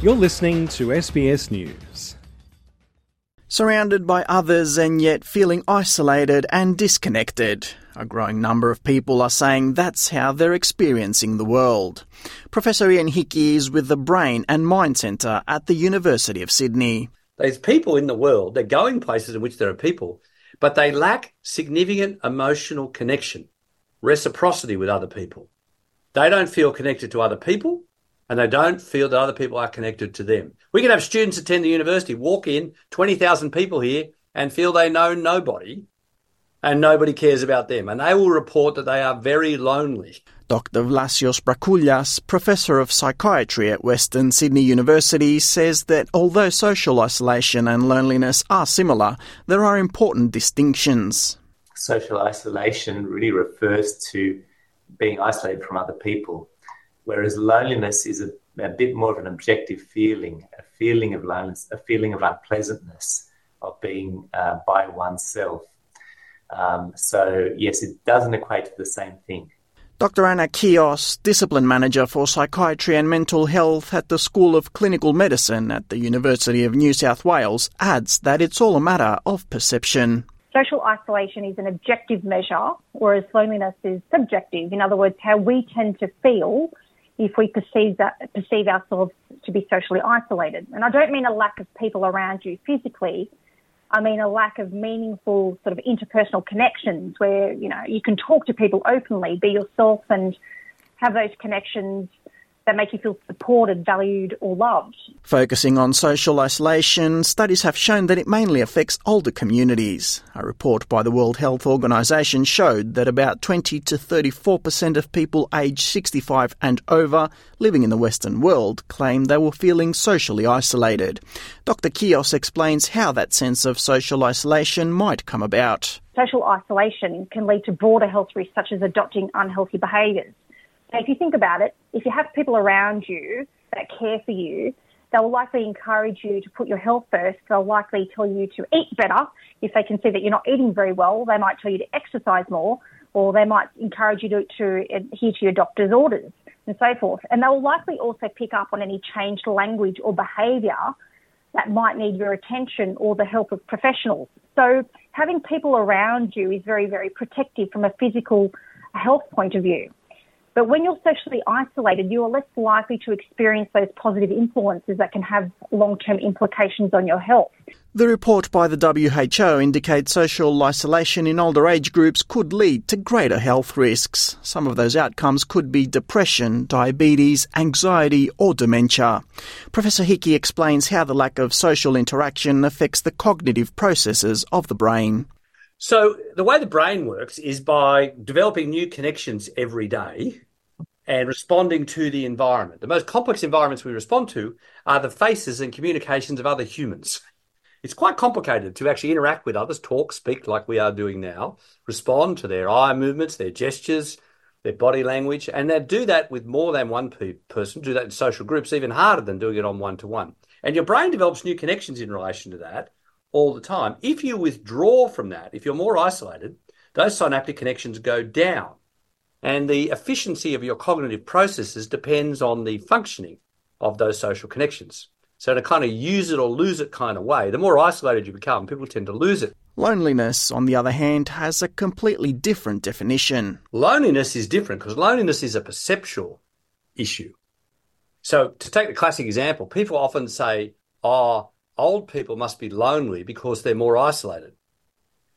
You're listening to SBS News. Surrounded by others and yet feeling isolated and disconnected. A growing number of people are saying that's how they're experiencing the world. Professor Ian Hickie is with the Brain and Mind Centre at the University of Sydney. There's people in the world, they're going places in which there are people, but they lack significant emotional connection, reciprocity with other people. They don't feel connected to other people and they don't feel that other people are connected to them. We can have students attend the university, walk in, 20,000 people here, and feel they know nobody and nobody cares about them. And they will report that they are very lonely. Dr. Vlasios Brakoulias, professor of psychiatry at Western Sydney University, says that although social isolation and loneliness are similar, there are important distinctions. Social isolation really refers to being isolated from other people, whereas loneliness is a, a bit more of an objective feeling, a feeling of loneliness, a feeling of unpleasantness, of being uh, by oneself. Um, so, yes, it doesn't equate to the same thing. Dr. Anna Kios, Discipline Manager for Psychiatry and Mental Health at the School of Clinical Medicine at the University of New South Wales, adds that it's all a matter of perception. Social isolation is an objective measure, whereas loneliness is subjective. In other words, how we tend to feel if we perceive that perceive ourselves to be socially isolated. And I don't mean a lack of people around you physically, I mean, a lack of meaningful sort of interpersonal connections where, you know, you can talk to people openly, be yourself and have those connections that make you feel supported, valued, or loved. Focusing on social isolation, studies have shown that it mainly affects older communities. A report by the World Health Organization showed that about 20 to 34% of people aged 65 and over living in the Western world claim they were feeling socially isolated. Dr. Kios explains how that sense of social isolation might come about. Social isolation can lead to broader health risks such as adopting unhealthy behaviours. So if you think about it, if you have people around you that care for you, they'll likely encourage you to put your health first. They'll likely tell you to eat better. If they can see that you're not eating very well, they might tell you to exercise more, or they might encourage you to, to adhere to your doctor's orders and so forth. And they'll likely also pick up on any changed language or behaviour that might need your attention or the help of professionals. So having people around you is very, very protective from a physical health point of view. But when you're socially isolated, you are less likely to experience those positive influences that can have long term implications on your health. The report by the WHO indicates social isolation in older age groups could lead to greater health risks. Some of those outcomes could be depression, diabetes, anxiety, or dementia. Professor Hickie explains how the lack of social interaction affects the cognitive processes of the brain. So, the way the brain works is by developing new connections every day and responding to the environment. The most complex environments we respond to are the faces and communications of other humans. It's quite complicated to actually interact with others, talk, speak like we are doing now, respond to their eye movements, their gestures, their body language, and they do that with more than one person, do that in social groups, even harder than doing it on one to one. And your brain develops new connections in relation to that all the time. If you withdraw from that, if you're more isolated, those synaptic connections go down. And the efficiency of your cognitive processes depends on the functioning of those social connections. So, in a kind of use it or lose it kind of way, the more isolated you become, people tend to lose it. Loneliness, on the other hand, has a completely different definition. Loneliness is different because loneliness is a perceptual issue. So, to take the classic example, people often say, oh, old people must be lonely because they're more isolated.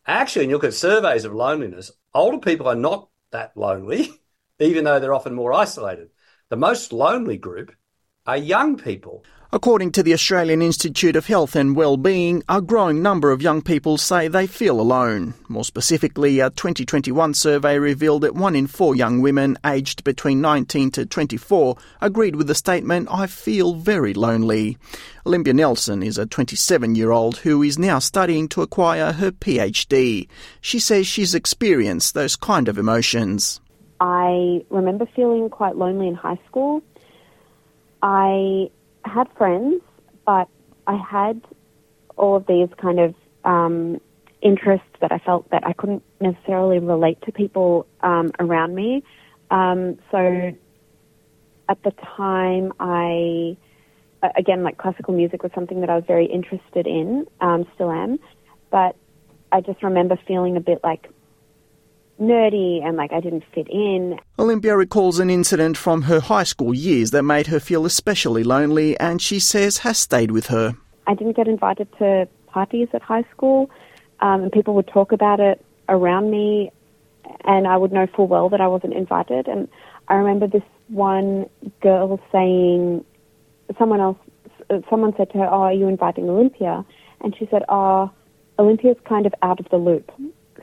Actually, when you look at surveys of loneliness, older people are not that lonely, even though they're often more isolated. The most lonely group are young people. According to the Australian Institute of Health and Wellbeing, a growing number of young people say they feel alone. More specifically, a 2021 survey revealed that one in four young women aged between 19 to 24 agreed with the statement, I feel very lonely. Olympia Nelson is a 27 year old who is now studying to acquire her PhD. She says she's experienced those kind of emotions. I remember feeling quite lonely in high school. I had friends, but I had all of these kind of um, interests that I felt that I couldn't necessarily relate to people um, around me. Um, so at the time, I again, like classical music was something that I was very interested in, um, still am. But I just remember feeling a bit like nerdy and like I didn't fit in. Olympia recalls an incident from her high school years that made her feel especially lonely and she says has stayed with her. I didn't get invited to parties at high school um, and people would talk about it around me and I would know full well that I wasn't invited. And I remember this one girl saying, someone else, someone said to her, "Oh, are you inviting Olympia?" And she said, "Oh, Olympia's kind of out of the loop."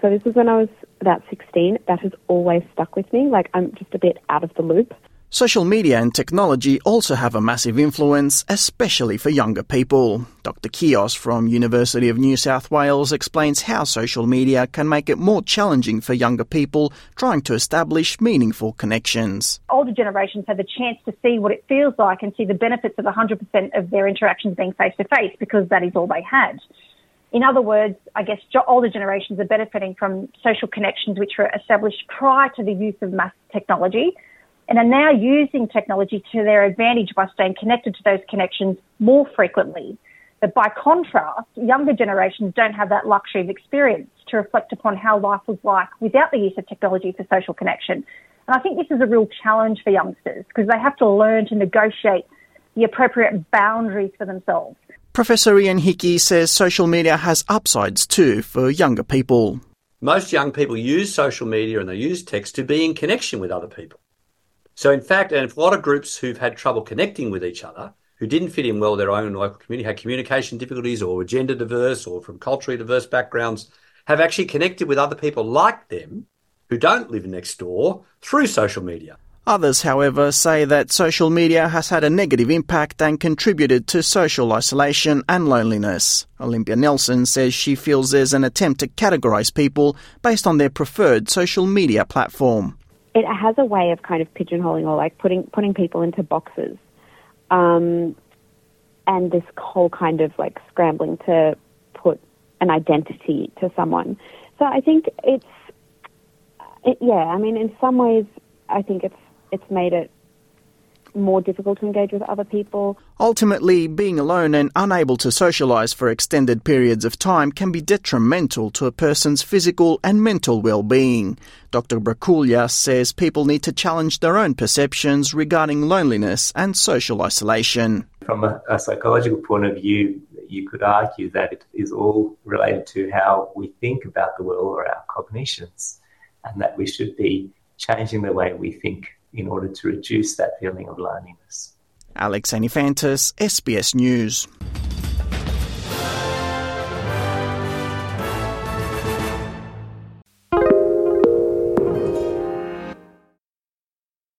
So this was when I was about 16. That has always stuck with me. Like I'm just a bit out of the loop. Social media and technology also have a massive influence, especially for younger people. Dr. Kios from University of New South Wales explains how social media can make it more challenging for younger people trying to establish meaningful connections. Older generations have the chance to see what it feels like and see the benefits of 100% of their interactions being face to face because that is all they had. In other words, I guess older generations are benefiting from social connections which were established prior to the use of mass technology and are now using technology to their advantage by staying connected to those connections more frequently. But by contrast, younger generations don't have that luxury of experience to reflect upon how life was like without the use of technology for social connection. And I think this is a real challenge for youngsters because they have to learn to negotiate the appropriate boundaries for themselves. Professor Ian Hickie says social media has upsides too for younger people. Most young people use social media and they use text to be in connection with other people. So, in fact, and a lot of groups who've had trouble connecting with each other, who didn't fit in well their own local community, had communication difficulties or were gender diverse or from culturally diverse backgrounds, have actually connected with other people like them who don't live next door through social media. Others, however, say that social media has had a negative impact and contributed to social isolation and loneliness. Olympia Nelson says she feels there's an attempt to categorise people based on their preferred social media platform it has a way of kind of pigeonholing or like putting putting people into boxes, um, and this whole kind of like scrambling to put an identity to someone. So I think it's, it, yeah. I mean, in some ways, I think it's it's made it more difficult to engage with other people. Ultimately, being alone and unable to socialise for extended periods of time can be detrimental to a person's physical and mental well-being. Dr. Brakulia says people need to challenge their own perceptions regarding loneliness and social isolation. From a, a psychological point of view, you could argue that it is all related to how we think about the world or our cognitions, and that we should be changing the way we think in order to reduce that feeling of loneliness. Alex Anifantis, SBS News.